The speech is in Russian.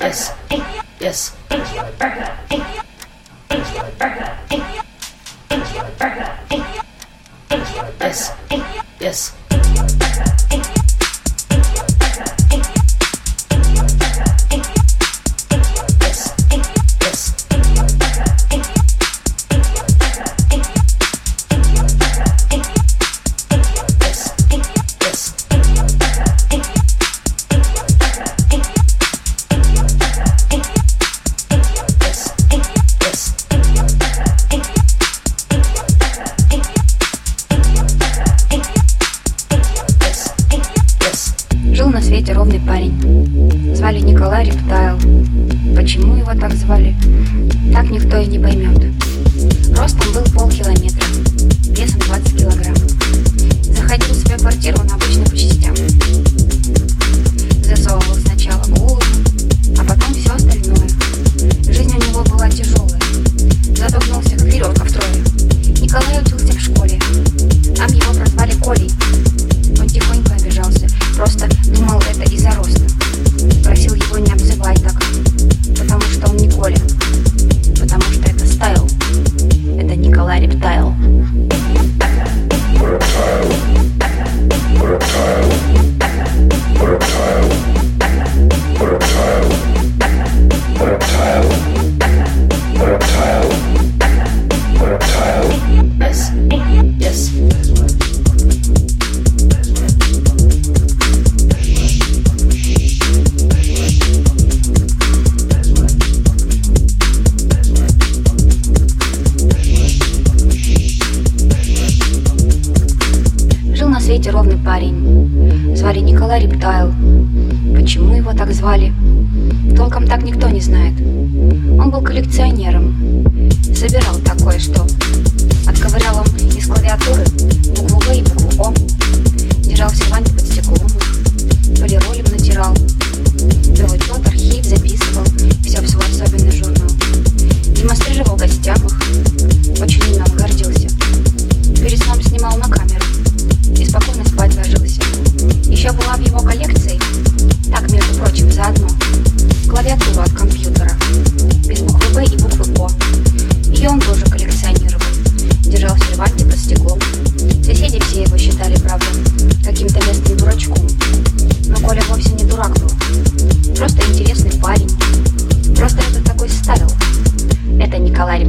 Yes. Yes. Yes. Yes. Свете ровный парень. Звали Николай Рептайл. Почему его так звали? Так никто и не поймет. Ростом был полкилометра, весом 20 килограмм. Ровный парень. Звали Николай Рептайл. Почему его так звали? Толком так никто не знает. Он был коллекционером. Собирал такое, что была в его коллекции. Так, между прочим, заодно. Клавиатуру от компьютера. Без буквы «Б» и буквы «О». Ее он тоже коллекционировал. Держал в серванте под стеклом. Соседи все его считали, правда, каким-то местным дурачком. Но Коля вовсе не дурак был. Просто интересный парень. Просто это такой стайл. Это Николай